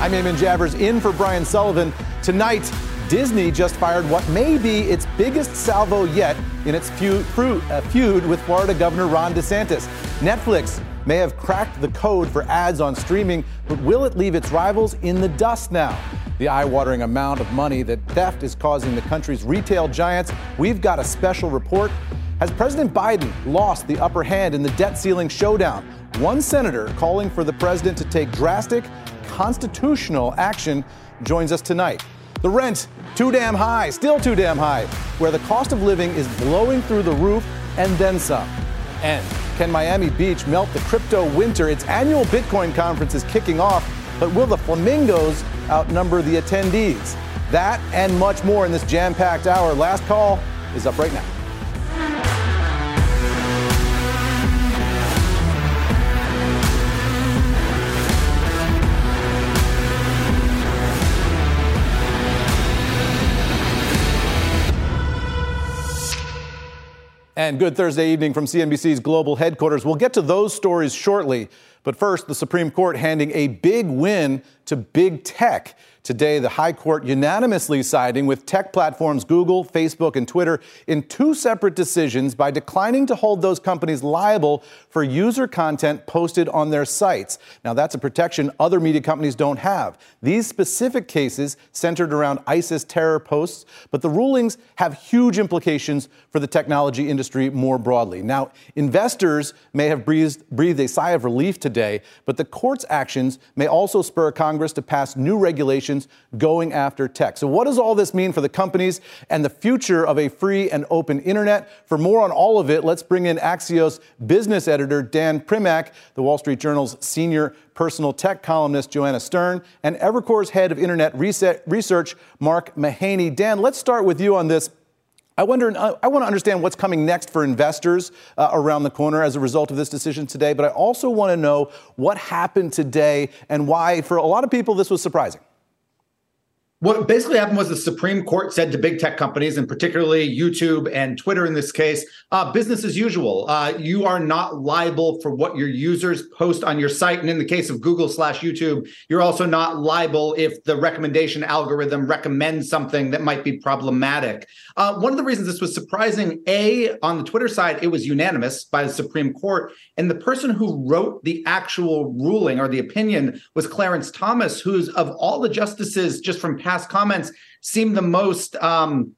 I'm Eamon Javers in for Brian Sullivan. Tonight, Disney just fired what may be its biggest salvo yet in its feud, uh, feud with Florida Governor Ron DeSantis. Netflix may have cracked the code for ads on streaming, but will it leave its rivals in the dust now? The eye watering amount of money that theft is causing the country's retail giants. We've got a special report. Has President Biden lost the upper hand in the debt ceiling showdown? One senator calling for the president to take drastic constitutional action joins us tonight. The rent, too damn high, still too damn high, where the cost of living is blowing through the roof and then some. And can Miami Beach melt the crypto winter? Its annual Bitcoin conference is kicking off, but will the Flamingos outnumber the attendees? That and much more in this jam packed hour. Last call is up right now. And good Thursday evening from CNBC's global headquarters. We'll get to those stories shortly. But first, the Supreme Court handing a big win to big tech. Today, the High Court unanimously siding with tech platforms Google, Facebook, and Twitter in two separate decisions by declining to hold those companies liable for user content posted on their sites. Now, that's a protection other media companies don't have. These specific cases centered around ISIS terror posts, but the rulings have huge implications for the technology industry more broadly. Now, investors may have breathed, breathed a sigh of relief today, but the court's actions may also spur Congress to pass new regulations going after tech. So, what does all this mean for the companies and the future of a free and open internet? For more on all of it, let's bring in Axios business editor Dan Primack, the Wall Street Journal's senior personal tech columnist Joanna Stern, and Evercore's head of internet research Mark Mahaney. Dan, let's start with you on this. I wonder. I want to understand what's coming next for investors uh, around the corner as a result of this decision today. But I also want to know what happened today and why, for a lot of people, this was surprising. What basically happened was the Supreme Court said to big tech companies, and particularly YouTube and Twitter in this case, uh, business as usual. Uh, you are not liable for what your users post on your site. And in the case of Google slash YouTube, you're also not liable if the recommendation algorithm recommends something that might be problematic. Uh, one of the reasons this was surprising, A, on the Twitter side, it was unanimous by the Supreme Court. And the person who wrote the actual ruling or the opinion was Clarence Thomas, who's of all the justices just from past comments seem the most um,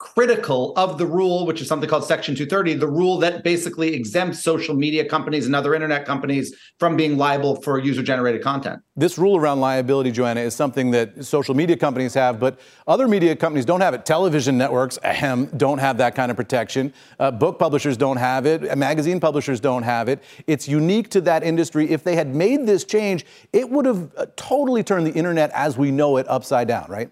critical of the rule, which is something called Section 230, the rule that basically exempts social media companies and other internet companies from being liable for user generated content. This rule around liability, Joanna, is something that social media companies have, but other media companies don't have it. Television networks, ahem, don't have that kind of protection. Uh, book publishers don't have it. Magazine publishers don't have it. It's unique to that industry. If they had made this change, it would have uh, totally turned the internet as we know it upside down, right?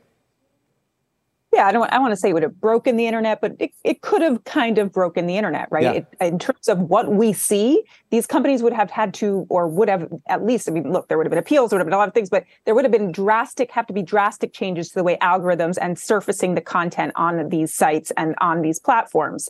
Yeah, I don't I want to say it would have broken the internet, but it, it could have kind of broken the internet, right? Yeah. It, in terms of what we see, these companies would have had to, or would have at least, I mean, look, there would have been appeals, there would have been a lot of things, but there would have been drastic, have to be drastic changes to the way algorithms and surfacing the content on these sites and on these platforms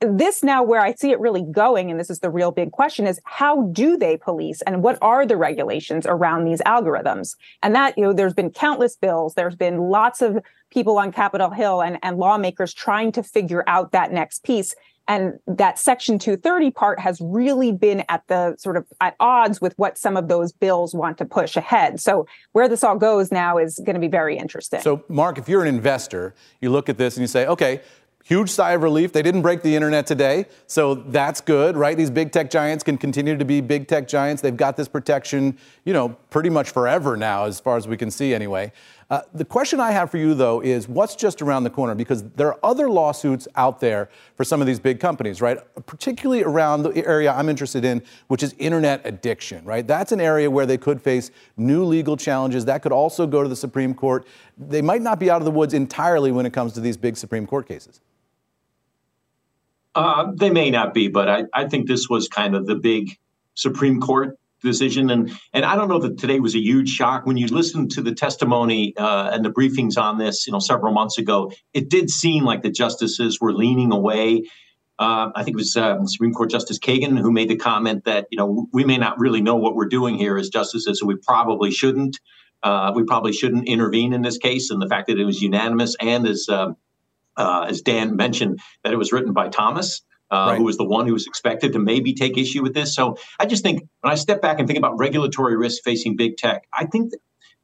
this now where I see it really going, and this is the real big question, is how do they police and what are the regulations around these algorithms? And that, you know, there's been countless bills, there's been lots of people on Capitol Hill and, and lawmakers trying to figure out that next piece. And that Section 230 part has really been at the sort of at odds with what some of those bills want to push ahead. So where this all goes now is going to be very interesting. So, Mark, if you're an investor, you look at this and you say, okay, Huge sigh of relief. They didn't break the internet today, so that's good, right? These big tech giants can continue to be big tech giants. They've got this protection, you know, pretty much forever now, as far as we can see anyway. Uh, the question I have for you, though, is what's just around the corner? Because there are other lawsuits out there for some of these big companies, right? Particularly around the area I'm interested in, which is internet addiction, right? That's an area where they could face new legal challenges. That could also go to the Supreme Court. They might not be out of the woods entirely when it comes to these big Supreme Court cases. Uh, they may not be, but I, I think this was kind of the big Supreme Court decision. And and I don't know that today was a huge shock when you listen to the testimony uh, and the briefings on this, you know, several months ago. It did seem like the justices were leaning away. Uh, I think it was uh, Supreme Court Justice Kagan who made the comment that you know we may not really know what we're doing here as justices, so we probably shouldn't. Uh, we probably shouldn't intervene in this case, and the fact that it was unanimous, and as um, uh, as Dan mentioned, that it was written by Thomas uh, right. who was the one who was expected to maybe take issue with this. So I just think when I step back and think about regulatory risk facing big tech, I think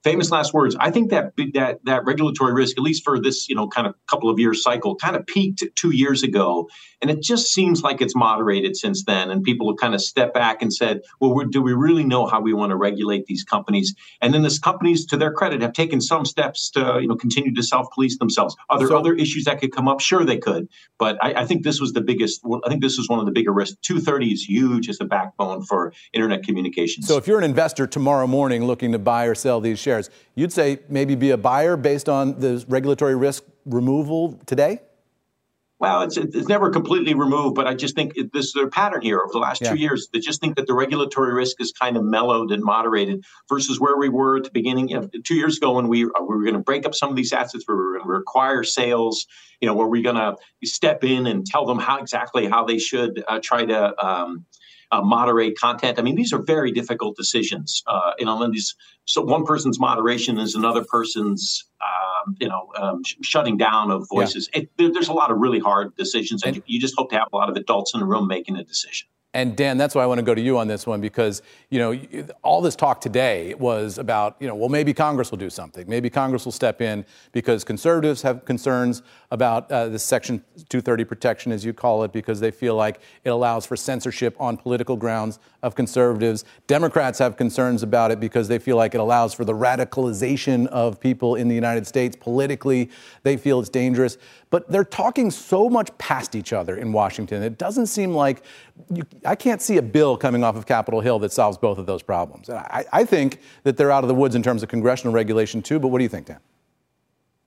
famous last words. I think that that that regulatory risk, at least for this, you know, kind of couple of years cycle, kind of peaked two years ago, and it just seems like it's moderated since then. And people have kind of stepped back and said, "Well, do we really know how we want to regulate these companies?" And then these companies, to their credit, have taken some steps to, you know, continue to self-police themselves. Are there so, other issues that could come up? Sure, they could, but I, I think this was the biggest. I think this was one of the bigger risks. Two thirty is huge as a backbone for internet communications. So if you're an investor tomorrow morning looking to buy or sell these shares. You'd say maybe be a buyer based on the regulatory risk removal today? Well, it's, it's never completely removed, but I just think it, this is a pattern here over the last yeah. two years. They just think that the regulatory risk is kind of mellowed and moderated versus where we were at the beginning. You know, two years ago, when we, we were going to break up some of these assets, we were going to require sales. You know, where we're going to step in and tell them how exactly how they should uh, try to um, uh, moderate content. I mean, these are very difficult decisions. Uh, you know, and these so one person's moderation is another person's um, you know um, sh- shutting down of voices. Yeah. It, there, there's a lot of really hard decisions, and, and you, you just hope to have a lot of adults in the room making a decision. And Dan, that's why I want to go to you on this one because you know all this talk today was about you know well maybe Congress will do something, maybe Congress will step in because conservatives have concerns about uh, this Section 230 protection, as you call it, because they feel like it allows for censorship on political grounds of conservatives. Democrats have concerns about it because they feel like it allows for the radicalization of people in the United States politically. They feel it's dangerous, but they're talking so much past each other in Washington. It doesn't seem like you, I can't see a bill coming off of Capitol Hill that solves both of those problems. I, I think that they're out of the woods in terms of congressional regulation too. But what do you think, Dan?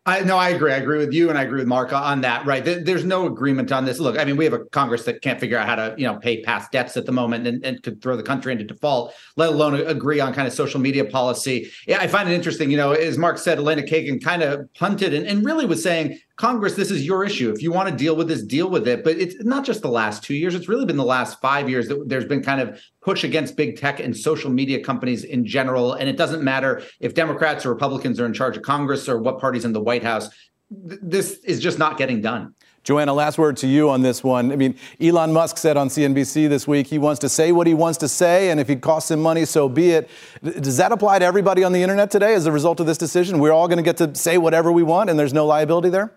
I no, I agree. I agree with you, and I agree with Mark on that. Right? There's no agreement on this. Look, I mean, we have a Congress that can't figure out how to, you know, pay past debts at the moment, and, and could throw the country into default. Let alone agree on kind of social media policy. Yeah, I find it interesting. You know, as Mark said, Elena Kagan kind of punted and, and really was saying, Congress, this is your issue. If you want to deal with this, deal with it. But it's not just the last two years. It's really been the last five years that there's been kind of push against big tech and social media companies in general. And it doesn't matter if Democrats or Republicans are in charge of Congress or what party's in the White House. This is just not getting done. Joanna, last word to you on this one. I mean, Elon Musk said on CNBC this week he wants to say what he wants to say, and if it costs him money, so be it. Does that apply to everybody on the internet today as a result of this decision? We're all going to get to say whatever we want, and there's no liability there?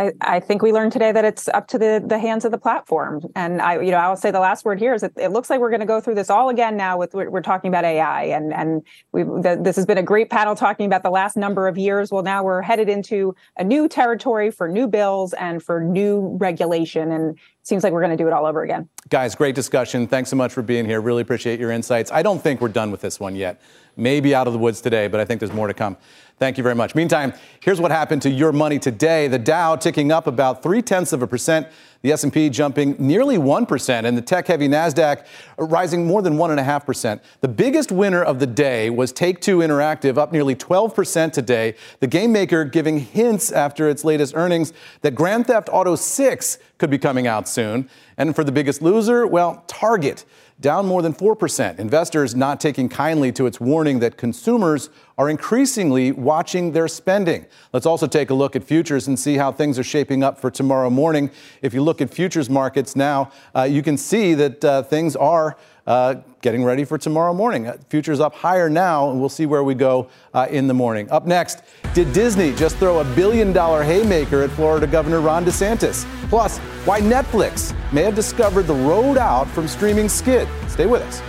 I, I, think we learned today that it's up to the, the hands of the platform. And I, you know, I will say the last word here is that it looks like we're going to go through this all again now with we're, we're talking about AI and and we this has been a great panel talking about the last number of years. Well, now we're headed into a new territory for new bills and for new regulation, and seems like we're going to do it all over again. Guys, great discussion. Thanks so much for being here. Really appreciate your insights. I don't think we're done with this one yet. Maybe out of the woods today, but I think there's more to come. Thank you very much. Meantime, here's what happened to your money today. The Dow ticking up about three tenths of a percent. The S&P jumping nearly 1%, and the tech-heavy Nasdaq rising more than 1.5%. The biggest winner of the day was Take-Two Interactive, up nearly 12% today. The game maker giving hints after its latest earnings that Grand Theft Auto 6 could be coming out soon. And for the biggest loser, well, Target down more than 4%. Investors not taking kindly to its warning that consumers are increasingly watching their spending. Let's also take a look at futures and see how things are shaping up for tomorrow morning. If you look at futures markets now, uh, you can see that uh, things are uh, getting ready for tomorrow morning. Uh, futures up higher now, and we'll see where we go uh, in the morning. Up next, did Disney just throw a billion dollar haymaker at Florida Governor Ron DeSantis? Plus, why Netflix may have discovered the road out from streaming Skid. Stay with us.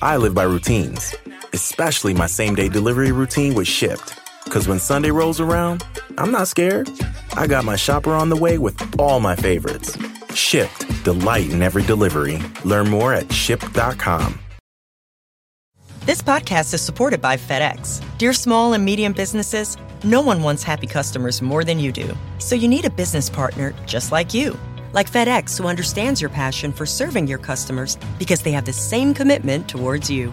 I live by routines, especially my same day delivery routine with Shipt. Because when Sunday rolls around, I'm not scared. I got my shopper on the way with all my favorites. Shipt, delight in every delivery. Learn more at shipt.com. This podcast is supported by FedEx. Dear small and medium businesses, no one wants happy customers more than you do. So you need a business partner just like you. Like FedEx, who understands your passion for serving your customers because they have the same commitment towards you.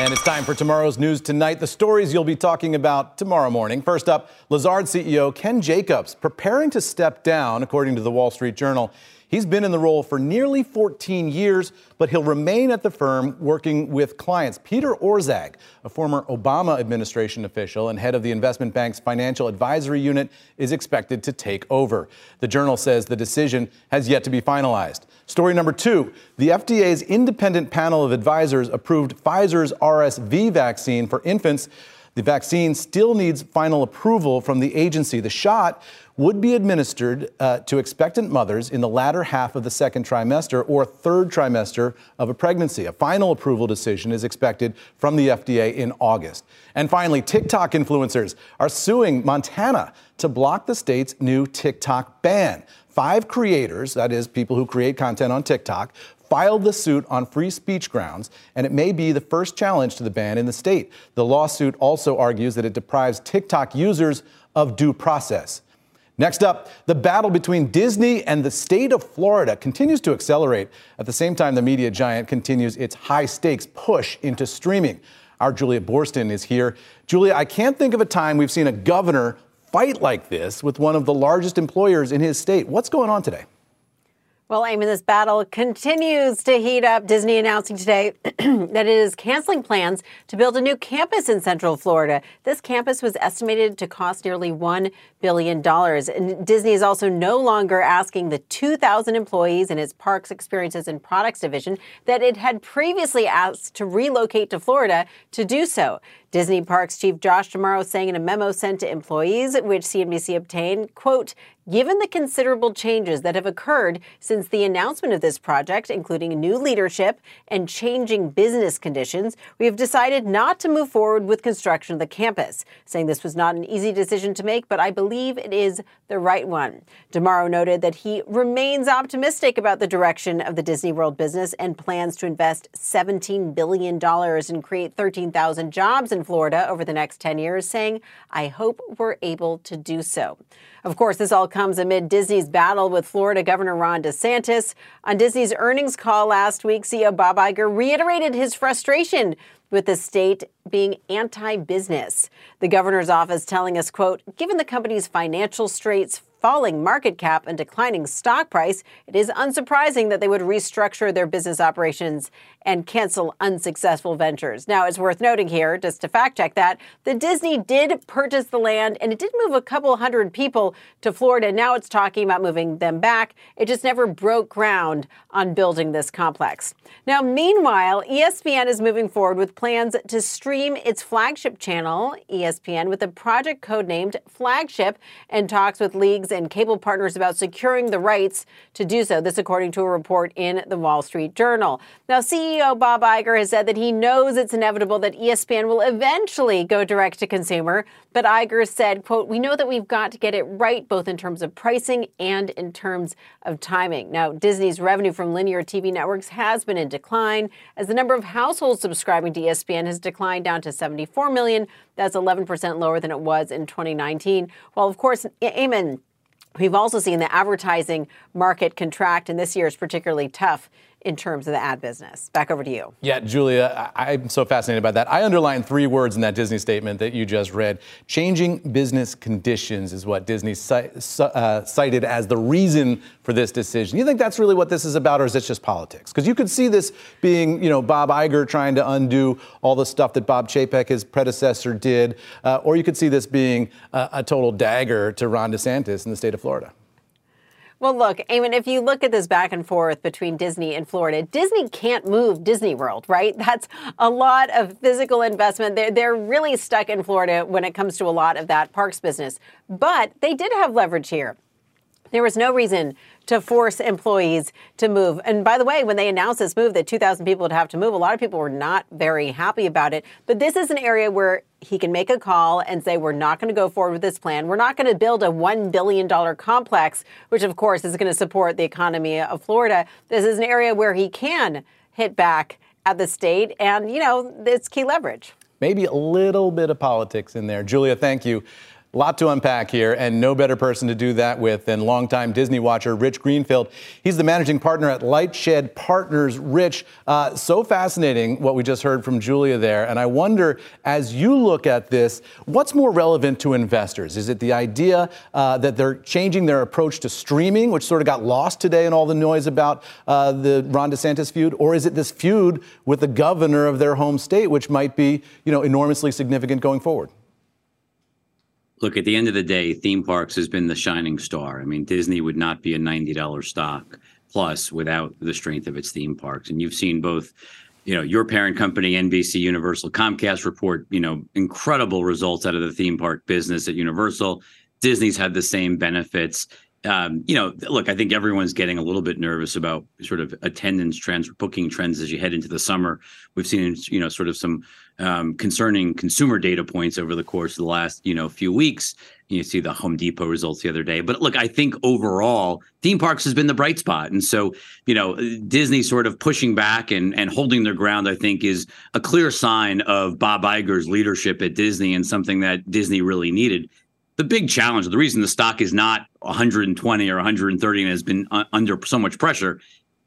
And it's time for tomorrow's news tonight. The stories you'll be talking about tomorrow morning. First up, Lazard CEO Ken Jacobs preparing to step down, according to the Wall Street Journal. He's been in the role for nearly 14 years, but he'll remain at the firm working with clients. Peter Orszag, a former Obama administration official and head of the investment bank's financial advisory unit, is expected to take over. The journal says the decision has yet to be finalized. Story number two the FDA's independent panel of advisors approved Pfizer's RSV vaccine for infants. The vaccine still needs final approval from the agency. The shot would be administered uh, to expectant mothers in the latter half of the second trimester or third trimester of a pregnancy. A final approval decision is expected from the FDA in August. And finally, TikTok influencers are suing Montana to block the state's new TikTok ban. Five creators, that is, people who create content on TikTok, filed the suit on free speech grounds, and it may be the first challenge to the ban in the state. The lawsuit also argues that it deprives TikTok users of due process. Next up, the battle between Disney and the state of Florida continues to accelerate. At the same time, the media giant continues its high stakes push into streaming. Our Julia Boorstin is here. Julia, I can't think of a time we've seen a governor fight like this with one of the largest employers in his state. What's going on today? Well, Eamon, this battle continues to heat up. Disney announcing today that it is canceling plans to build a new campus in Central Florida. This campus was estimated to cost nearly $1 billion. And Disney is also no longer asking the 2,000 employees in its Parks, Experiences, and Products division that it had previously asked to relocate to Florida to do so. Disney Parks Chief Josh D'Amaro saying in a memo sent to employees, which CNBC obtained, quote, Given the considerable changes that have occurred since the announcement of this project, including new leadership and changing business conditions, we have decided not to move forward with construction of the campus, saying this was not an easy decision to make, but I believe it is the right one. D'Amaro noted that he remains optimistic about the direction of the Disney World business and plans to invest $17 billion and create 13,000 jobs in in Florida over the next 10 years, saying, I hope we're able to do so. Of course, this all comes amid Disney's battle with Florida Governor Ron DeSantis. On Disney's earnings call last week, CEO Bob Iger reiterated his frustration with the state being anti-business. The governor's office telling us, quote, given the company's financial straits falling market cap and declining stock price, it is unsurprising that they would restructure their business operations and cancel unsuccessful ventures. Now, it's worth noting here, just to fact check that, the Disney did purchase the land and it did move a couple hundred people to Florida. Now it's talking about moving them back. It just never broke ground on building this complex. Now, meanwhile, ESPN is moving forward with plans to stream its flagship channel, ESPN, with a project codenamed Flagship and talks with leagues and cable partners about securing the rights to do so. This, according to a report in the Wall Street Journal. Now, CEO Bob Iger has said that he knows it's inevitable that ESPN will eventually go direct to consumer, but Iger said, quote, "We know that we've got to get it right both in terms of pricing and in terms of timing." Now, Disney's revenue from linear TV networks has been in decline as the number of households subscribing to ESPN has declined down to 74 million. That's 11% lower than it was in 2019. While of course, Eamon We've also seen the advertising market contract, and this year is particularly tough in terms of the ad business. Back over to you. Yeah, Julia, I, am so fascinated by that. I underlined three words in that Disney statement that you just read. Changing business conditions is what Disney uh, cited as the reason for this decision. You think that's really what this is about, or is it just politics? Because you could see this being, you know, Bob Iger trying to undo all the stuff that Bob Chapek, his predecessor, did, uh, or you could see this being a total dagger to Ron DeSantis in the state of Florida. Well, look, Eamon, if you look at this back and forth between Disney and Florida, Disney can't move Disney World, right? That's a lot of physical investment. They're, they're really stuck in Florida when it comes to a lot of that parks business. But they did have leverage here. There was no reason to force employees to move. And by the way, when they announced this move that 2,000 people would have to move, a lot of people were not very happy about it. But this is an area where he can make a call and say, We're not going to go forward with this plan. We're not going to build a $1 billion complex, which of course is going to support the economy of Florida. This is an area where he can hit back at the state. And, you know, it's key leverage. Maybe a little bit of politics in there. Julia, thank you. A lot to unpack here, and no better person to do that with than longtime Disney watcher Rich Greenfield. He's the managing partner at Lightshed Partners. Rich, uh, so fascinating what we just heard from Julia there. And I wonder, as you look at this, what's more relevant to investors? Is it the idea uh, that they're changing their approach to streaming, which sort of got lost today in all the noise about uh, the Ron DeSantis feud, or is it this feud with the governor of their home state, which might be, you know, enormously significant going forward? Look, at the end of the day, theme parks has been the shining star. I mean, Disney would not be a $90 stock plus without the strength of its theme parks. And you've seen both, you know, your parent company, NBC Universal, Comcast report, you know, incredible results out of the theme park business at Universal. Disney's had the same benefits you know, look, I think everyone's getting a little bit nervous about sort of attendance trends, booking trends as you head into the summer. We've seen, you know, sort of some um, concerning consumer data points over the course of the last, you know, few weeks. You see the Home Depot results the other day. But look, I think overall, theme parks has been the bright spot. And so, you know, Disney sort of pushing back and, and holding their ground, I think, is a clear sign of Bob Iger's leadership at Disney and something that Disney really needed the big challenge, the reason the stock is not 120 or 130 and has been under so much pressure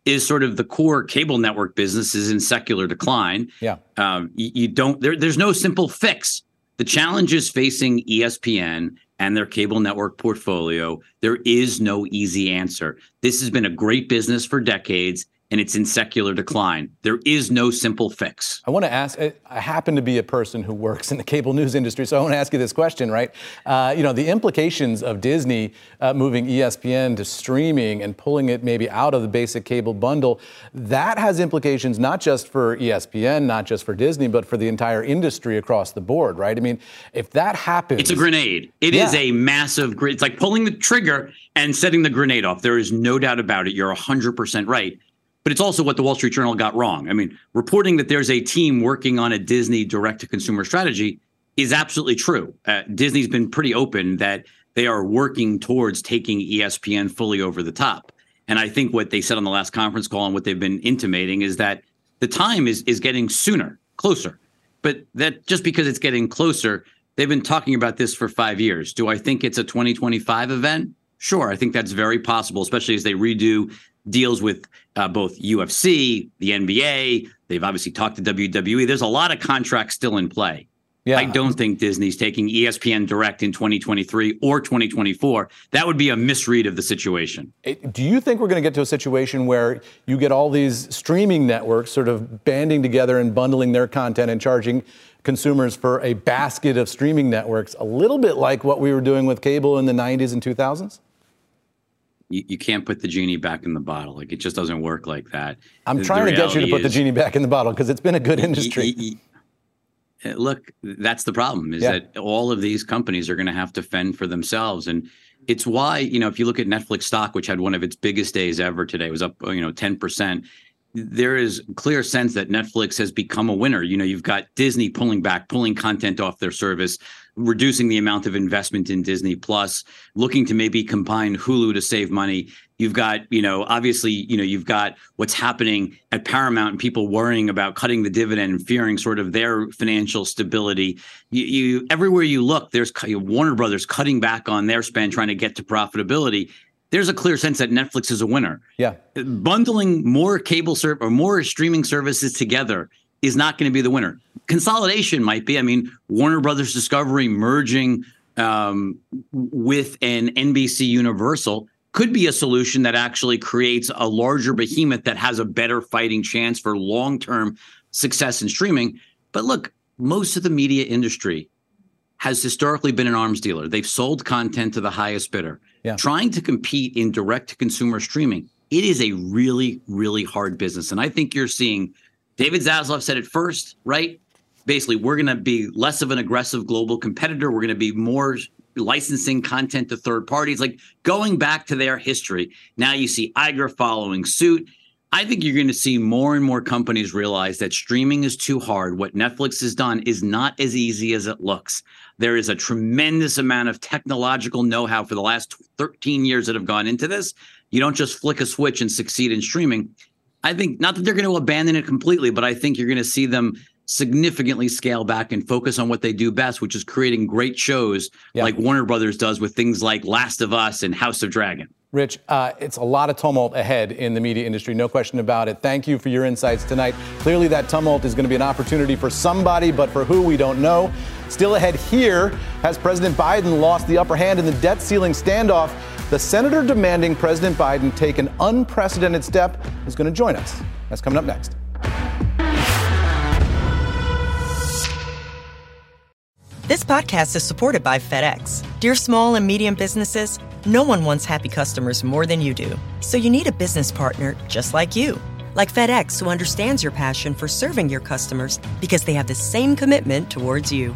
is sort of the core cable network business is in secular decline. Yeah. Um, you, you, don't, there, there's no simple fix. The challenges facing ESPN and their cable network portfolio. There is no easy answer. This has been a great business for decades and it's in secular decline. There is no simple fix. I want to ask. I happen to be a person who works in the cable news industry, so I want to ask you this question. Right? Uh, you know, the implications of Disney uh, moving ESPN to streaming and pulling it maybe out of the basic cable bundle. That has implications not just for ESPN, not just for Disney, but for the entire industry across the board. Right? I mean, if that happens, it's a grenade. It yeah. is a massive. It's like pulling the trigger and setting the grenade off. There is no doubt about it. You're 100% right but it's also what the Wall Street Journal got wrong. I mean, reporting that there's a team working on a Disney direct to consumer strategy is absolutely true. Uh, Disney's been pretty open that they are working towards taking ESPN fully over the top. And I think what they said on the last conference call and what they've been intimating is that the time is is getting sooner, closer. But that just because it's getting closer, they've been talking about this for 5 years. Do I think it's a 2025 event? Sure, I think that's very possible, especially as they redo deals with uh, both UFC, the NBA. They've obviously talked to WWE. There's a lot of contracts still in play. Yeah. I don't think Disney's taking ESPN Direct in 2023 or 2024. That would be a misread of the situation. Do you think we're going to get to a situation where you get all these streaming networks sort of banding together and bundling their content and charging consumers for a basket of streaming networks, a little bit like what we were doing with cable in the 90s and 2000s? You, you can't put the genie back in the bottle. Like it just doesn't work like that. I'm the, trying the to get you to put is, the genie back in the bottle because it's been a good industry. Eh, look, that's the problem is yeah. that all of these companies are going to have to fend for themselves. And it's why, you know, if you look at Netflix stock, which had one of its biggest days ever today, was up, you know, 10% there is clear sense that Netflix has become a winner. You know, you've got Disney pulling back, pulling content off their service reducing the amount of investment in Disney Plus, looking to maybe combine Hulu to save money. You've got, you know, obviously, you know, you've got what's happening at Paramount and people worrying about cutting the dividend and fearing sort of their financial stability. You, you everywhere you look, there's Warner Brothers cutting back on their spend, trying to get to profitability there's a clear sense that Netflix is a winner. Yeah. Bundling more cable serv or more streaming services together is not going to be the winner. Consolidation might be. I mean, Warner Brothers Discovery merging um, with an NBC Universal could be a solution that actually creates a larger behemoth that has a better fighting chance for long term success in streaming. But look, most of the media industry has historically been an arms dealer. They've sold content to the highest bidder. Yeah. Trying to compete in direct to consumer streaming, it is a really, really hard business. And I think you're seeing David Zaslav said it first, right? Basically, we're going to be less of an aggressive global competitor. We're going to be more licensing content to third parties, like going back to their history. Now you see Iger following suit. I think you're going to see more and more companies realize that streaming is too hard. What Netflix has done is not as easy as it looks. There is a tremendous amount of technological know how for the last 13 years that have gone into this. You don't just flick a switch and succeed in streaming. I think not that they're going to abandon it completely, but I think you're going to see them significantly scale back and focus on what they do best, which is creating great shows yeah. like Warner Brothers does with things like Last of Us and House of Dragon. Rich, uh, it's a lot of tumult ahead in the media industry, no question about it. Thank you for your insights tonight. Clearly, that tumult is going to be an opportunity for somebody, but for who, we don't know. Still ahead here, has President Biden lost the upper hand in the debt ceiling standoff? The senator demanding President Biden take an unprecedented step is going to join us. That's coming up next. This podcast is supported by FedEx. Dear small and medium businesses, no one wants happy customers more than you do. So you need a business partner just like you. Like FedEx, who understands your passion for serving your customers because they have the same commitment towards you.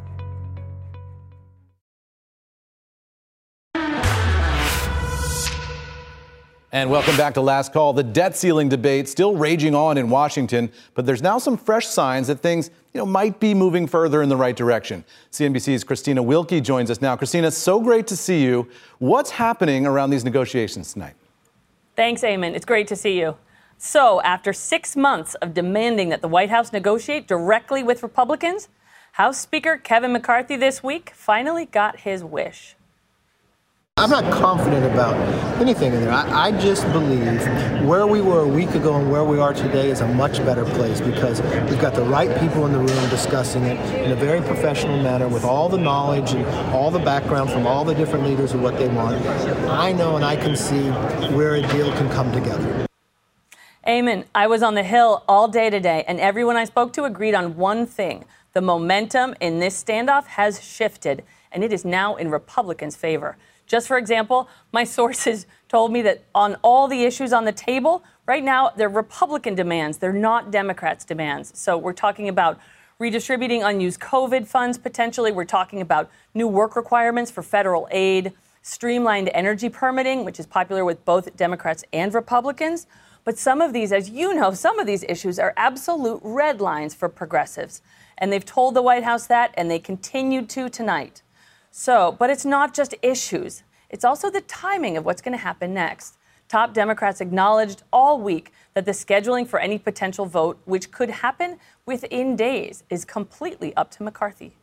And welcome back to Last Call. The debt ceiling debate still raging on in Washington, but there's now some fresh signs that things, you know, might be moving further in the right direction. CNBC's Christina Wilkie joins us now. Christina, so great to see you. What's happening around these negotiations tonight? Thanks, Eamon. It's great to see you. So, after six months of demanding that the White House negotiate directly with Republicans, House Speaker Kevin McCarthy this week finally got his wish. I'm not confident about anything in there. I, I, just believe where we were a week ago and where we are today is a much better place because we've got the right people in the room discussing it in a very professional manner with all the knowledge and all the background from all the different leaders of what they want. I know and I can see where a deal can come together. Eamon, I was on the Hill all day today, and everyone I spoke to agreed on one thing. The momentum in this standoff has shifted, and it is now in Republicans' favor. Just for example, my sources told me that on all the issues on the table, right now, they're Republican demands. They're not Democrats' demands. So we're talking about redistributing unused COVID funds potentially. We're talking about new work requirements for federal aid, streamlined energy permitting, which is popular with both Democrats and Republicans. But some of these, as you know, some of these issues are absolute red lines for progressives. And they've told the White House that, and they continued to tonight. So, but it's not just issues, it's also the timing of what's going to happen next. Top Democrats acknowledged all week that the scheduling for any potential vote, which could happen within days, is completely up to McCarthy.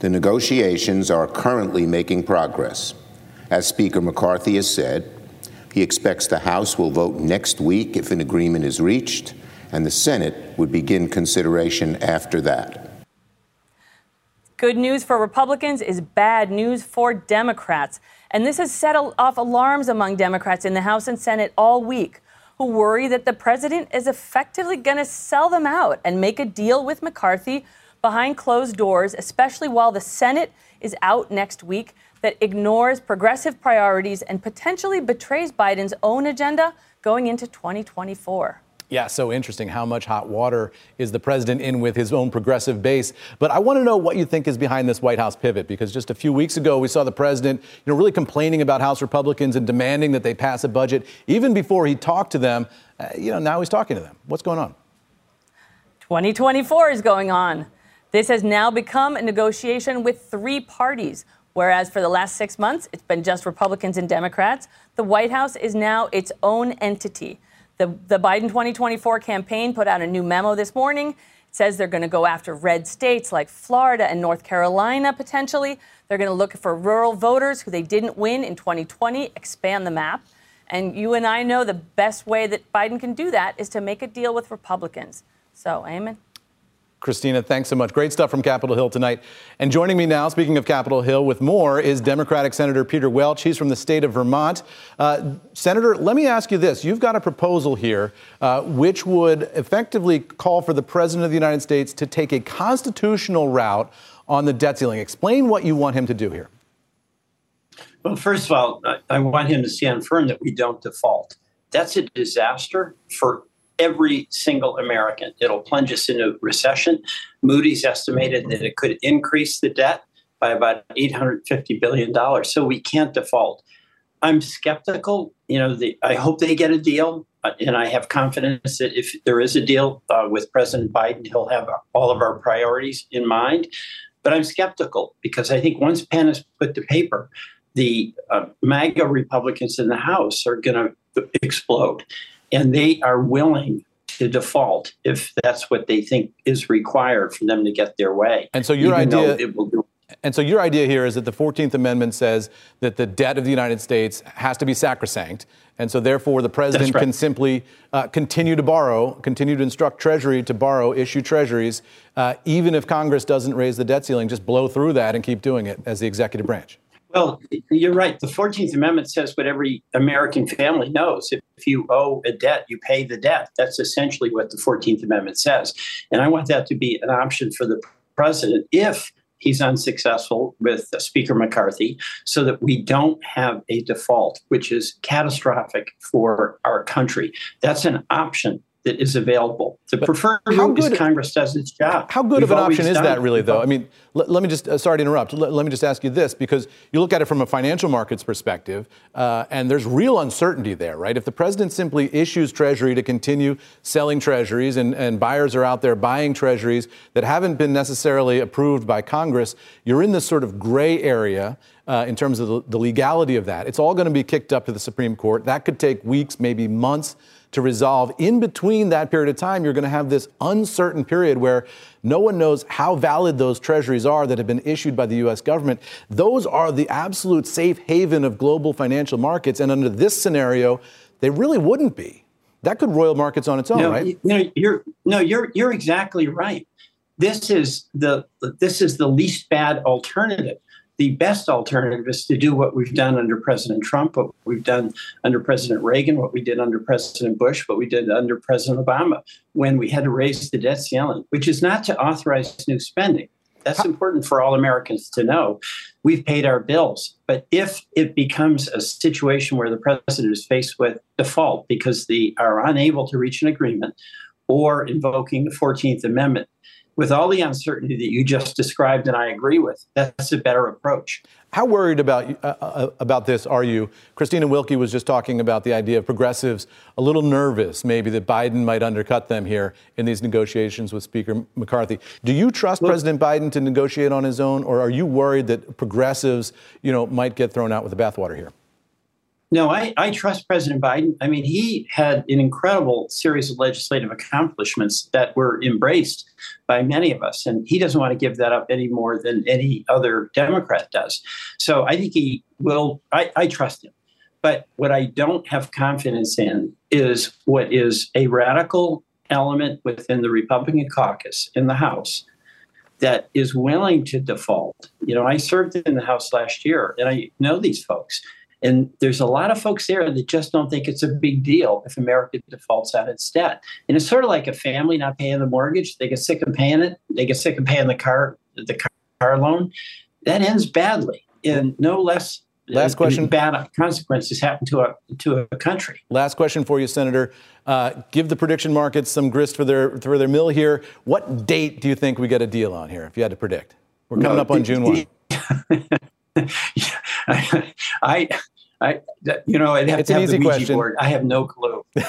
The negotiations are currently making progress. As Speaker McCarthy has said, he expects the House will vote next week if an agreement is reached, and the Senate would begin consideration after that. Good news for Republicans is bad news for Democrats. And this has set off alarms among Democrats in the House and Senate all week who worry that the president is effectively going to sell them out and make a deal with McCarthy behind closed doors, especially while the Senate is out next week, that ignores progressive priorities and potentially betrays Biden's own agenda going into 2024. Yeah, so interesting how much hot water is the president in with his own progressive base. But I want to know what you think is behind this White House pivot because just a few weeks ago we saw the president, you know, really complaining about House Republicans and demanding that they pass a budget even before he talked to them. Uh, you know, now he's talking to them. What's going on? 2024 is going on. This has now become a negotiation with three parties. Whereas for the last six months, it's been just Republicans and Democrats, the White House is now its own entity. The, the Biden 2024 campaign put out a new memo this morning. It says they're going to go after red states like Florida and North Carolina potentially. They're going to look for rural voters who they didn't win in 2020, expand the map. And you and I know the best way that Biden can do that is to make a deal with Republicans. So, Eamon. Christina, thanks so much. Great stuff from Capitol Hill tonight. And joining me now, speaking of Capitol Hill, with more is Democratic Senator Peter Welch. He's from the state of Vermont. Uh, Senator, let me ask you this. You've got a proposal here uh, which would effectively call for the President of the United States to take a constitutional route on the debt ceiling. Explain what you want him to do here. Well, first of all, I want him to stand firm that we don't default. That's a disaster for every single American. It'll plunge us into recession. Moody's estimated that it could increase the debt by about $850 billion. So we can't default. I'm skeptical. You know, the, I hope they get a deal. And I have confidence that if there is a deal uh, with President Biden, he'll have all of our priorities in mind. But I'm skeptical because I think once pen is put to paper, the uh, MAGA Republicans in the House are going to explode and they are willing to default if that's what they think is required for them to get their way. And so your idea and so your idea here is that the 14th Amendment says that the debt of the United States has to be sacrosanct. And so therefore the president right. can simply uh, continue to borrow, continue to instruct Treasury to borrow, issue treasuries, uh, even if Congress doesn't raise the debt ceiling, just blow through that and keep doing it as the executive branch. Well, you're right. The 14th Amendment says what every American family knows. If, if, you owe a debt, you pay the debt. That's essentially what the 14th Amendment says. And I want that to be an option for the president if he's unsuccessful with Speaker McCarthy so that we don't have a default, which is catastrophic for our country. That's an option that is available. The but preferred route is Congress does its job. How good We've of an option is that, really, though? I mean, let, let me just, uh, sorry to interrupt, let, let, me just ask you this, because you look at it from a financial markets perspective, uh, and there's real uncertainty there, right? If the president simply issues Treasury to continue selling Treasuries, and, and buyers are out there buying Treasuries that haven't been necessarily approved by Congress, you're in this sort of gray area. Uh, in terms of the, the legality of that, it's all going to be kicked up to the Supreme Court. That could take weeks, maybe months to resolve. In between that period of time, you're going to have this uncertain period where no one knows how valid those treasuries are that have been issued by the U.S. government. Those are the absolute safe haven of global financial markets. And under this scenario, they really wouldn't be. That could roil markets on its own, no, right? You know, you're no, you're you're exactly right. This is the this is the least bad alternative the best alternative is to do what we've done under President Trump, what we've done under President Reagan, what we did under President Bush, what we did under President Obama when we had to raise the debt ceiling, which is not to authorize new spending. That's important for all Americans to know. We've paid our bills. But if it becomes a situation where the president is faced with default because they are unable to reach an agreement or invoking the 14th Amendment, with all the uncertainty that you just described, and I agree with, that's a better approach. How worried about uh, uh, about this are you? Christina Wilkie was just talking about the idea of progressives a little nervous, maybe that Biden might undercut them here in these negotiations with Speaker McCarthy. Do you trust well, President Biden to negotiate on his own, or are you worried that progressives, you know, might get thrown out with the bathwater here? No, I, I trust President Biden. I mean, he had an incredible series of legislative accomplishments that were embraced by many of us, and he doesn't want to give that up any more than any other Democrat does. So I think he will. I, I trust him. But what I don't have confidence in is what is a radical element within the Republican caucus in the House that is willing to default. You know, I served in the House last year, and I know these folks and there's a lot of folks there that just don't think it's a big deal if America defaults on its debt. And it's sort of like a family not paying the mortgage. They get sick of paying it. They get sick of paying the car the car loan. That ends badly. And no less Last question. Bad consequences happen to a to a country. Last question for you, Senator. Uh, give the prediction markets some grist for their for their mill here. What date do you think we get a deal on here? If you had to predict, we're coming no, up on June one. I I, you know, I'd have it's to have the Ouija question. board. I have no clue. it,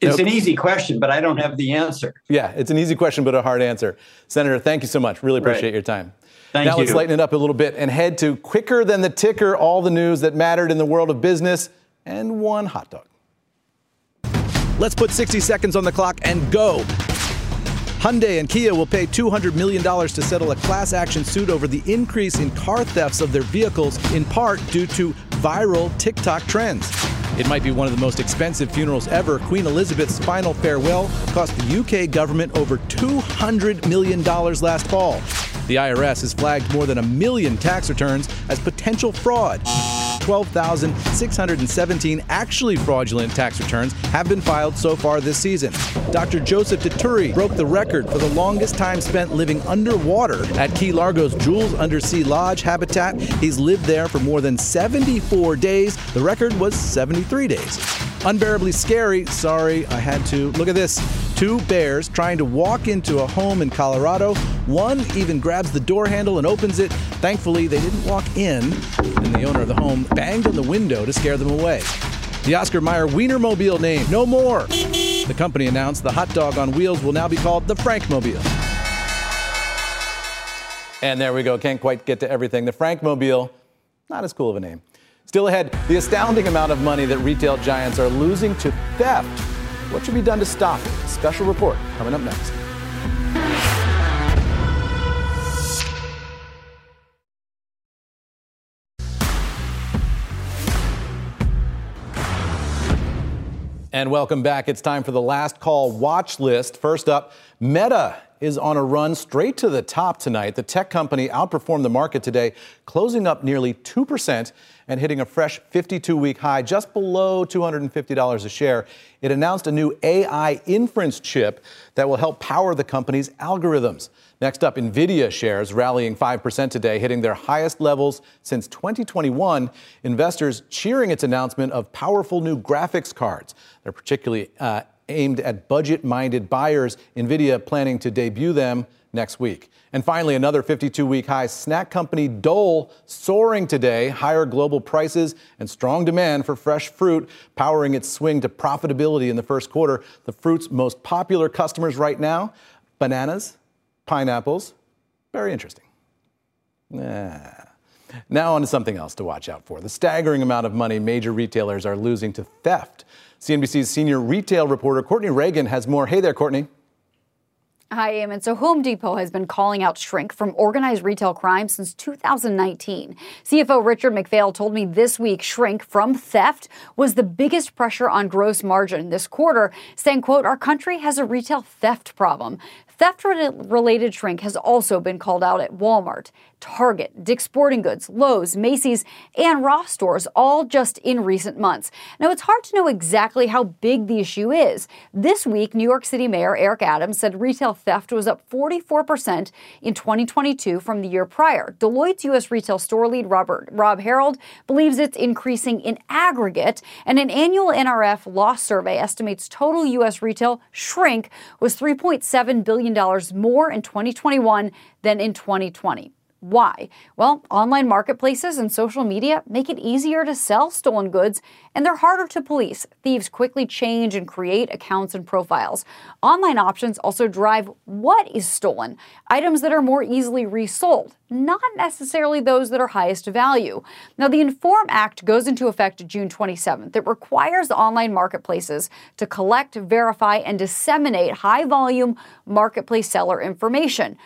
it's Nope. an easy question, but I don't have the answer. Yeah, it's an easy question, but a hard answer. Senator, thank you so much. Really appreciate Right. your time. Thank now let's you. lighten it up a little bit and head to quicker than the ticker, all the news that mattered in the world of business, and one hot dog. Let's put 60 seconds on the clock and go. Hyundai and Kia will pay $200 million to settle a class action suit over the increase in car thefts of their vehicles, in part due to viral TikTok trends. It might be one of the most expensive funerals ever. Queen Elizabeth's final farewell cost the UK government over $200 million last fall. The IRS has flagged more than a million tax returns as potential fraud. 12,617 actually fraudulent tax returns have been filed so far this season. Dr. Joseph Dituri broke the record for the longest time spent living underwater at Key Largo's Jules Undersea Lodge habitat. He's lived there for more than 74 days. The record was 73 days. Unbearably scary. Sorry, I had to. Look at this. Two bears trying to walk into a home in Colorado. One even grabs the door handle and opens it. Thankfully, they didn't walk in, and the owner of the home banged on the window to scare them away. The Oscar Mayer Wienermobile name, no more. The company announced the hot dog on wheels will now be called the Frankmobile. And there we go. Can't quite get to everything. The Frankmobile, not as cool of a name. Still ahead, the astounding amount of money that retail giants are losing to theft. What should be done to stop it? Special report coming up next. And welcome back. It's time for the last call watch list. First up, Meta is on a run straight to the top tonight. The tech company outperformed the market today, closing up nearly 2% and hitting a fresh 52 week high just below $250 a share. It announced a new AI inference chip that will help power the company's algorithms. Next up, Nvidia shares rallying 5% today, hitting their highest levels since 2021. Investors cheering its announcement of powerful new graphics cards. They're particularly uh, aimed at budget minded buyers. Nvidia planning to debut them next week. And finally, another 52 week high snack company Dole soaring today. Higher global prices and strong demand for fresh fruit powering its swing to profitability in the first quarter. The fruit's most popular customers right now bananas, pineapples. Very interesting. Now, on to something else to watch out for the staggering amount of money major retailers are losing to theft. CNBC's senior retail reporter Courtney Reagan has more. Hey there, Courtney. Hi, Eamon. So Home Depot has been calling out shrink from organized retail crime since 2019. CFO Richard McPhail told me this week shrink from theft was the biggest pressure on gross margin this quarter, saying, quote, our country has a retail theft problem. Theft related shrink has also been called out at Walmart, Target, Dick's Sporting Goods, Lowe's, Macy's, and Ross stores, all just in recent months. Now, it's hard to know exactly how big the issue is. This week, New York City Mayor Eric Adams said retail theft was up 44% in 2022 from the year prior. Deloitte's U.S. retail store lead, Robert, Rob Harold, believes it's increasing in aggregate, and an annual NRF loss survey estimates total U.S. retail shrink was $3.7 billion more in 2021 than in 2020. Why? Well, online marketplaces and social media make it easier to sell stolen goods, and they're harder to police. Thieves quickly change and create accounts and profiles. Online options also drive what is stolen, items that are more easily resold, not necessarily those that are highest value. Now, the Inform Act goes into effect June 27th. It requires online marketplaces to collect, verify, and disseminate high volume marketplace seller information.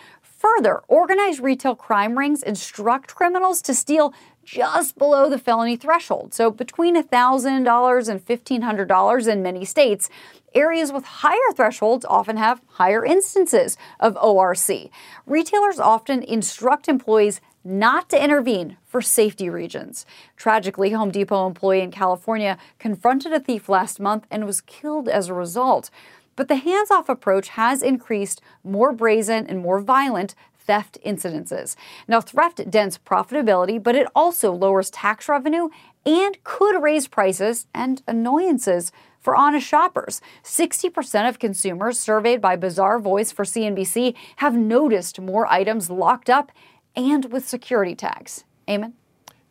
Further, organized retail crime rings instruct criminals to steal just below the felony threshold. So between $1,000 and $1,500 in many states. Areas with higher thresholds often have higher instances of ORC. Retailers often instruct employees not to intervene for safety reasons. Tragically, Home Depot employee in California confronted a thief last month and was killed as a result. But the hands off approach has increased more brazen and more violent theft incidences. Now, theft dents profitability, but it also lowers tax revenue and could raise prices and annoyances for honest shoppers. 60% of consumers surveyed by Bazaarvoice for CNBC have noticed more items locked up and with security tags. Eamon?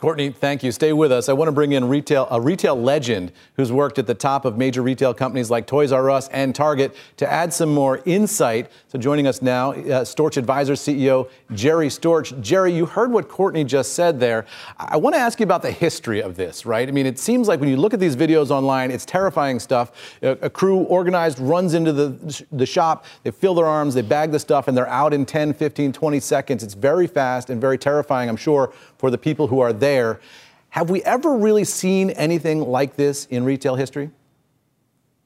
Courtney, thank you. Stay with us. I want to bring in retail a retail legend who's worked at the top of major retail companies like Toys R Us and Target to add some more insight. So joining us now, uh, Storch Advisors CEO Jerry Storch. Jerry, you heard what Courtney just said there. I want to ask you about the history of this, right? I mean, it seems like when you look at these videos online, it's terrifying stuff. A, a crew organized runs into the the shop, they fill their arms, they bag the stuff, and they're out in 10, 15, 20 seconds. It's very fast and very terrifying, I'm sure, for the people who are there. Have we ever really seen anything like this in retail history?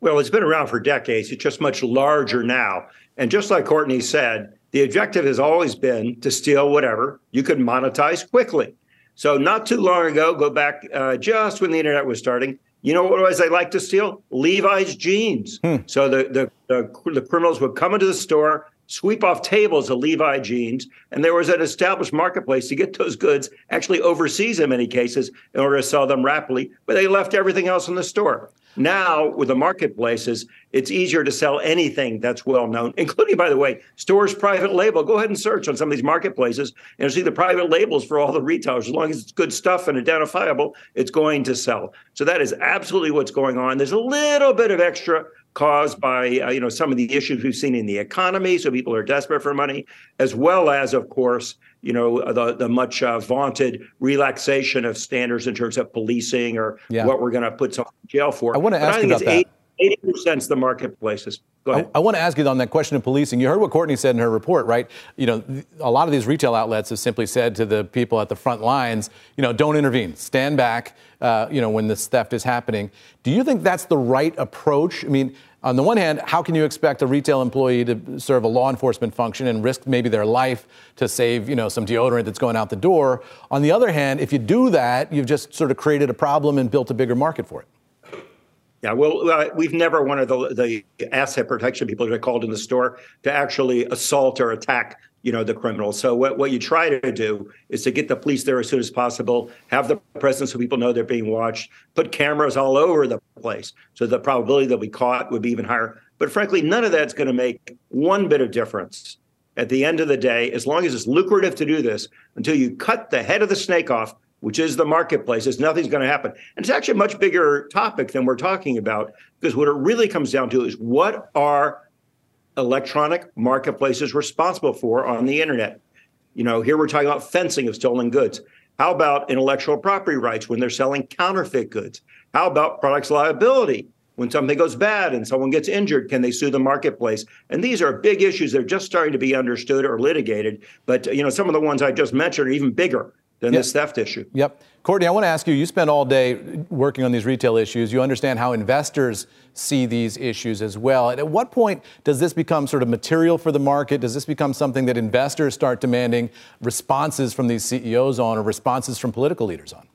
Well, it's been around for decades. It's just much larger now. And just like Courtney said, the objective has always been to steal whatever you could monetize quickly. So, not too long ago, go back uh, just when the internet was starting, you know what was they like to steal? Levi's jeans. Hmm. So the, the, the the criminals would come into the store, sweep off tables of Levi jeans, and there was an established marketplace to get those goods actually overseas in many cases in order to sell them rapidly, but they left everything else in the store. Now, with the marketplaces, it's easier to sell anything that's well known, including, by the way, stores private label. Go ahead and search on some of these marketplaces and see the private labels for all the retailers. As long as it's good stuff and identifiable, it's going to sell. So that is absolutely what's going on. There's a little bit of extra caused by uh, you know some of the issues we've seen in the economy. So people are desperate for money, as well as, of course, you know the the much uh, vaunted relaxation of standards in terms of policing or yeah. what we're going to put someone in jail for. I want to ask about that. 80 percent is the marketplaces. Go ahead. I, I, want to ask you on that question of policing. You heard what Courtney said in her report, right? You know, a lot of these retail outlets have simply said to the people at the front lines, you know, don't intervene, stand back. Uh, you know, when this theft is happening. Do you think that's the right approach? I mean, on the one hand, how can you expect a retail employee to serve a law enforcement function and risk maybe their life to save, you know, some deodorant that's going out the door? On the other hand, if you do that, you've just sort of created a problem and built a bigger market for it. Yeah, well, uh, we've never wanted the, the asset protection people that are called in the store to actually assault or attack, you know, the criminal. So what, what you try to do is to get the police there as soon as possible, have the presence so people know they're being watched, put cameras all over the place, so the probability that we caught would be even higher. But frankly, none of that's going to make one bit of difference at the end of the day, as long as it's lucrative to do this, until you cut the head of the snake off which is the marketplace, is nothing's going to happen. And it's actually a much bigger topic than we're talking about because what it really comes down to is what are electronic marketplaces responsible for on the internet? You know, here we're talking about fencing of stolen goods. How about intellectual property rights when they're selling counterfeit goods? How about products liability? When something goes bad and someone gets injured, can they sue the marketplace? And these are big issues. They're just starting to be understood or litigated. But you know, some of the ones I just mentioned are even bigger than yep. this theft issue. Yep. Courtney, I want to ask you you spend all day working on these retail issues. You understand how investors see these issues as well. At what point does this become sort of material for the market? Does this become something that investors start demanding responses from these CEOs on or responses from political leaders on?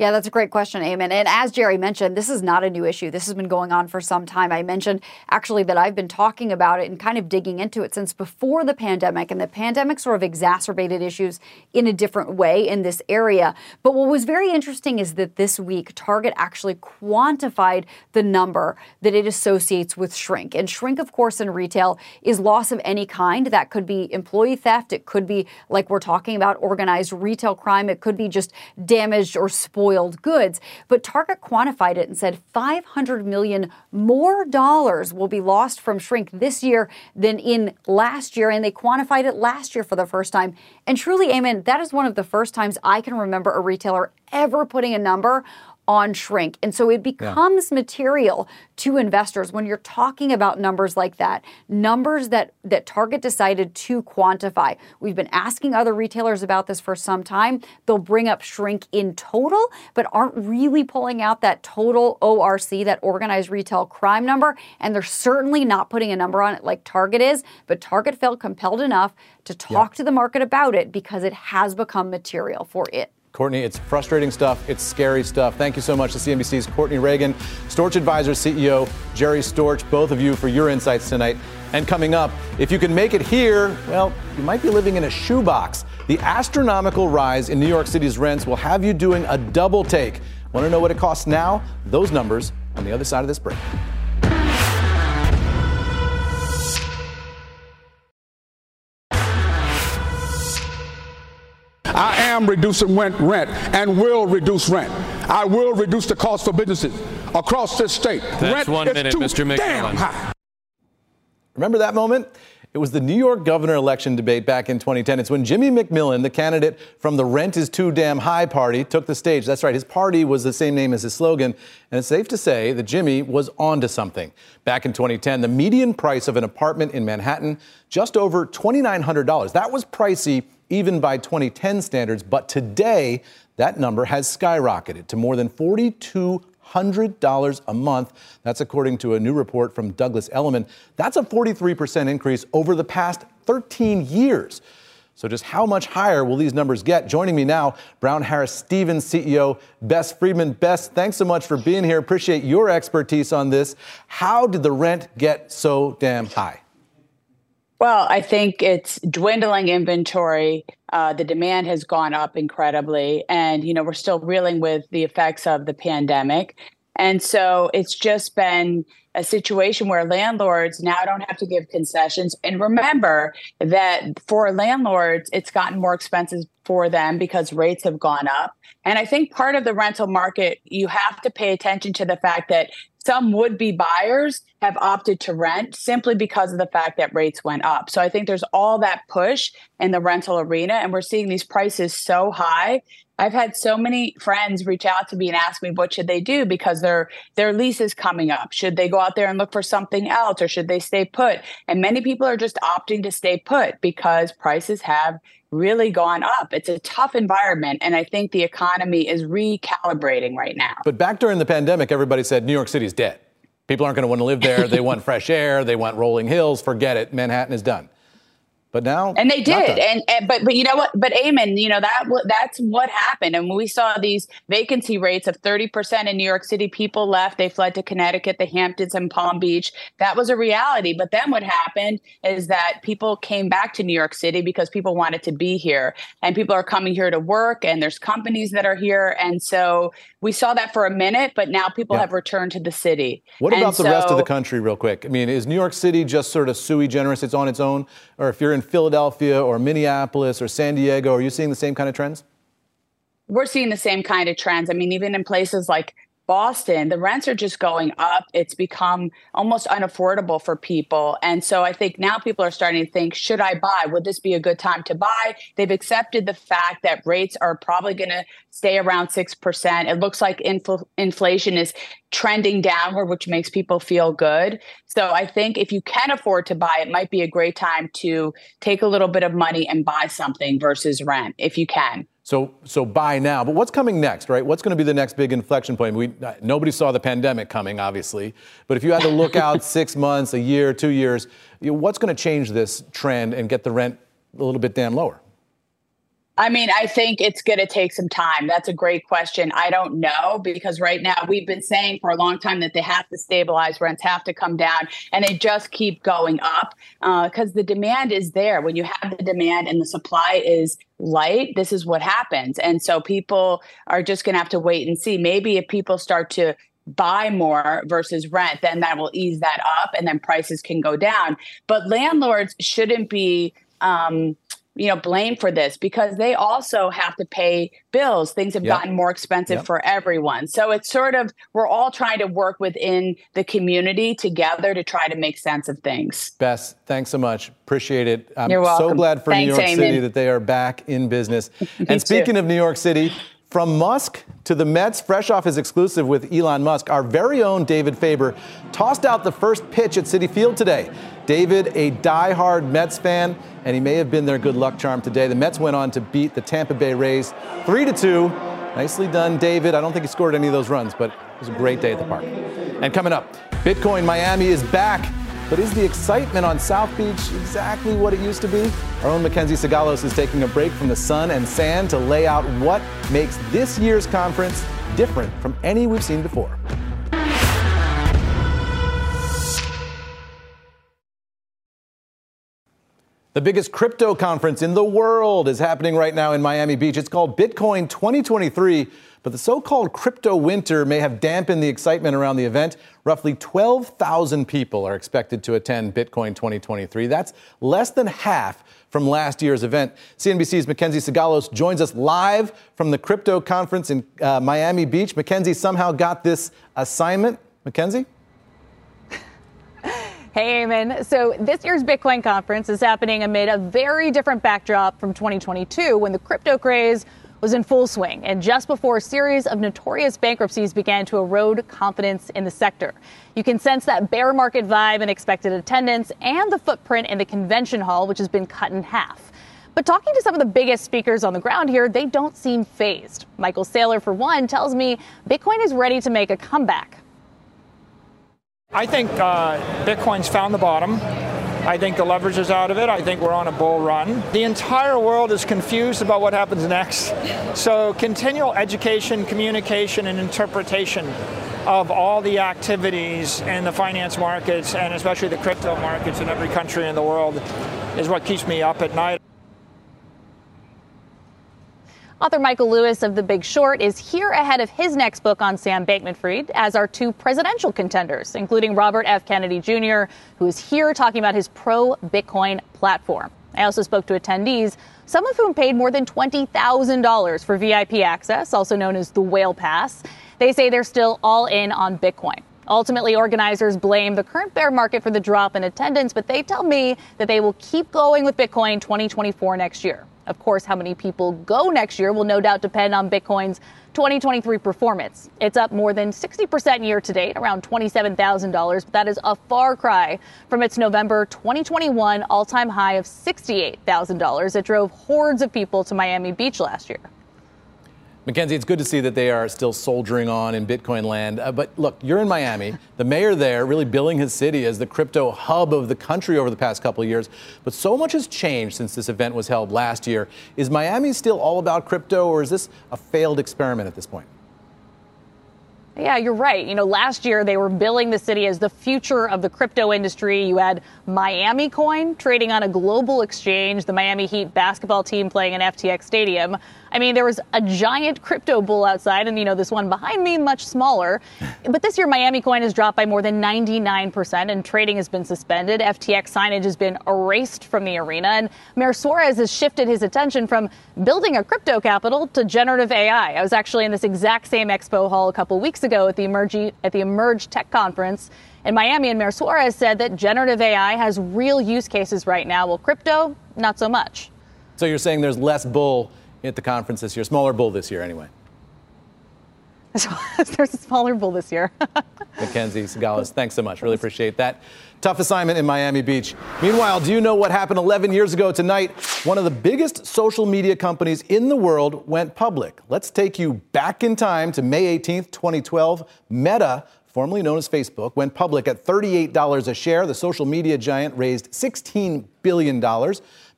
Yeah, that's a great question, Eamon. And as Jerry mentioned, this is not a new issue. This has been going on for some time. I mentioned actually that I've been talking about it and kind of digging into it since before the pandemic, and the pandemic sort of exacerbated issues in a different way in this area. But what was very interesting is that this week, Target actually quantified the number that it associates with shrink. And shrink, of course, in retail is loss of any kind. That could be employee theft, it could be, like we're talking about, organized retail crime, it could be just damaged or spoiled spoiled goods. But Target quantified it and said 500 million more dollars will be lost from shrink this year than in last year. And they quantified it last year for the first time. And truly, Eamon, that is one of the first times I can remember a retailer ever putting a number on shrink. And so it becomes yeah. material to investors when you're talking about numbers like that, numbers that, that Target decided to quantify. We've been asking other retailers about this for some time. They'll bring up shrink in total, but aren't really pulling out that total ORC, that organized retail crime number. And they're certainly not putting a number on it like Target is, but Target felt compelled enough to talk yeah. to the market about it because it has become material for it. Courtney, it's frustrating stuff. It's scary stuff. Thank you so much to CNBC's Courtney Reagan, Storch Advisors CEO Jerry Storch, both of you for your insights tonight. And coming up, if you can make it here, well, you might be living in a shoebox. The astronomical rise in New York City's rents will have you doing a double take. Want to know what it costs now? Those numbers on the other side of this break. Am reducing rent, rent and will reduce rent. I will reduce the cost for businesses across this state. That's rent one is minute, too Mr. McMillan. Remember that moment? It was the New York governor election debate back in 2010. It's when Jimmy McMillan, the candidate from the Rent is Too Damn High party, took the stage. That's right, his party was the same name as his slogan. And it's safe to say that Jimmy was onto something. Back in 2010, the median price of an apartment in Manhattan, just over $2,900. That was pricey even by 2010 standards, but today, that number has skyrocketed to more than 42 $100 a month. That's according to a new report from Douglas Elliman. That's a 43% increase over the past 13 years. So, just how much higher will these numbers get? Joining me now, Brown Harris Stevens CEO Bess Freedman. Bess, thanks so much for being here. Appreciate your expertise on this. How did the rent get so damn high? Well, I think it's dwindling inventory. Uh, the demand has gone up incredibly. And, you know, we're still reeling with the effects of the pandemic. And so it's just been a situation where landlords now don't have to give concessions. And remember that for landlords, it's gotten more expensive for them because rates have gone up. And I think part of the rental market, you have to pay attention to the fact that some would be buyers have opted to rent simply because of the fact that rates went up. So I think there's all that push in the rental arena, and we're seeing these prices so high. I've had so many friends reach out to me and ask me what should they do because their their lease is coming up. Should they go out there and look for something else or should they stay put? And many people are just opting to stay put because prices have really gone up. It's a tough environment, and I think the economy is recalibrating right now. But back during the pandemic, everybody said New York City's dead. People aren't going to want to live there. they want fresh air. They want rolling hills. Forget it. Manhattan is done. But now, and they did, and, and, but but you know what? But Eamon, you know that that's what happened. And when we saw these vacancy rates of thirty percent in New York City, people left. They fled to Connecticut, the Hamptons, and Palm Beach. That was a reality. But then what happened is that people came back to New York City because people wanted to be here, and people are coming here to work, and there's companies that are here, and so we saw that for a minute. But now people yeah. have returned to the city. What about the rest of the country, real quick? I mean, is New York City just sort of sui generis? It's on its own, or if you're in in Philadelphia or Minneapolis or San Diego? Are you seeing the same kind of trends? We're seeing the same kind of trends. I mean, even in places like Boston, the rents are just going up. It's become almost unaffordable for people. And so I think now people are starting to think, should I buy? Would this be a good time to buy? They've accepted the fact that rates are probably going to stay around 6%. It looks like infl- inflation is trending downward, which makes people feel good. So I think if you can afford to buy, it might be a great time to take a little bit of money and buy something versus rent if you can. So, so buy now. But what's coming next, right? What's going to be the next big inflection point? We, uh, nobody saw the pandemic coming, obviously. But if you had to look out six months, a year, two years, you know, what's going to change this trend and get the rent a little bit damn lower? I mean, I think it's going to take some time. That's a great question. I don't know because right now we've been saying for a long time that they have to stabilize, rents have to come down, and they just keep going up because uh, the demand is there. When you have the demand and the supply is light, this is what happens. And so people are just going to have to wait and see. Maybe if people start to buy more versus rent, then that will ease that up and then prices can go down. But landlords shouldn't be. Um, you know blame for this because they also have to pay bills things have yep. gotten more expensive yep. for everyone so it's sort of we're all trying to work within the community together to try to make sense of things bess thanks so much appreciate it i'm You're welcome. so glad for thanks, new york city that they are back in business and speaking too. of new york city from Musk to the Mets, fresh off his exclusive with Elon Musk, our very own David Faber tossed out the first pitch at Citi Field today. David, a die-hard Mets fan, and he may have been their good luck charm today. The Mets went on to beat the Tampa Bay Rays 3 to 2. Nicely done, David. I don't think he scored any of those runs, but it was a great day at the park. And coming up, Bitcoin Miami is back. But is the excitement on South Beach exactly what it used to be? Our own Mackenzie Sigalos is taking a break from the sun and sand to lay out what makes this year's conference different from any we've seen before. The biggest crypto conference in the world is happening right now in Miami Beach. It's called Bitcoin 2023. But the so called crypto winter may have dampened the excitement around the event. Roughly 12,000 people are expected to attend Bitcoin 2023. That's less than half from last year's event. CNBC's Mackenzie Sigalos joins us live from the crypto conference in uh, Miami Beach. Mackenzie somehow got this assignment. Mackenzie? Hey, Eamon. So this year's Bitcoin conference is happening amid a very different backdrop from 2022 when the crypto craze was in full swing and just before a series of notorious bankruptcies began to erode confidence in the sector. You can sense that bear market vibe in expected attendance and the footprint in the convention hall, which has been cut in half. But talking to some of the biggest speakers on the ground here, they don't seem phased. Michael Saylor, for one, tells me Bitcoin is ready to make a comeback. I think uh, Bitcoin's found the bottom. I think the leverage is out of it. I think we're on a bull run. The entire world is confused about what happens next. So, continual education, communication, and interpretation of all the activities in the finance markets and especially the crypto markets in every country in the world is what keeps me up at night. Author Michael Lewis of The Big Short is here ahead of his next book on Sam Bankman Fried, as are two presidential contenders, including Robert F. Kennedy Jr., who is here talking about his pro Bitcoin platform. I also spoke to attendees, some of whom paid more than $20,000 for VIP access, also known as the Whale Pass. They say they're still all in on Bitcoin. Ultimately, organizers blame the current bear market for the drop in attendance, but they tell me that they will keep going with Bitcoin 2024 next year. Of course, how many people go next year will no doubt depend on Bitcoin's 2023 performance. It's up more than 60% year to date, around $27,000, but that is a far cry from its November 2021 all time high of $68,000. It drove hordes of people to Miami Beach last year. Mackenzie, it's good to see that they are still soldiering on in Bitcoin land. Uh, but look, you're in Miami. The mayor there really billing his city as the crypto hub of the country over the past couple of years. But so much has changed since this event was held last year. Is Miami still all about crypto, or is this a failed experiment at this point? Yeah, you're right. You know, last year they were billing the city as the future of the crypto industry. You had Miami Coin trading on a global exchange, the Miami Heat basketball team playing in FTX Stadium. I mean, there was a giant crypto bull outside, and you know, this one behind me, much smaller. But this year, Miami Coin has dropped by more than 99%, and trading has been suspended. FTX signage has been erased from the arena, and Mayor Suarez has shifted his attention from building a crypto capital to generative AI. I was actually in this exact same expo hall a couple weeks ago at the Emerge, at the Emerge Tech Conference in Miami, and Mayor Suarez said that generative AI has real use cases right now. Well, crypto, not so much. So you're saying there's less bull at the conference this year. Smaller bull this year, anyway. There's a smaller bull this year. Mackenzie Sigalos, thanks so much. Really appreciate that. Tough assignment in Miami Beach. Meanwhile, do you know what happened 11 years ago tonight? One of the biggest social media companies in the world went public. Let's take you back in time to May 18th, 2012. Meta formerly known as Facebook, went public at $38 a share. The social media giant raised $16 billion,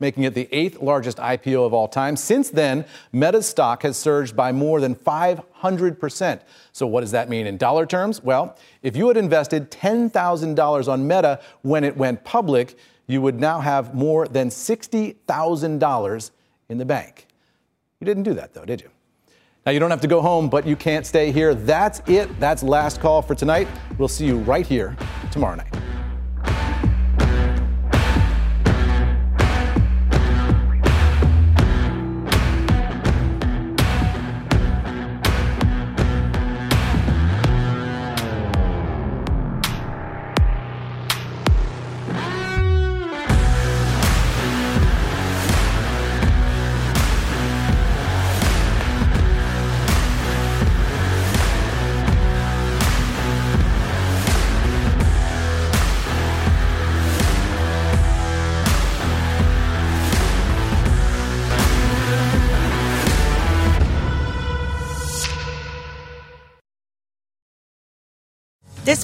making it the eighth largest IPO of all time. Since then, Meta's stock has surged by more than 500%. So, what does that mean in dollar terms? Well, if you had invested $10,000 on Meta when it went public, you would now have more than $60,000 in the bank. You didn't do that, though, did you? Now, you don't have to go home, but you can't stay here. That's it. That's last call for tonight. We'll see you right here tomorrow night.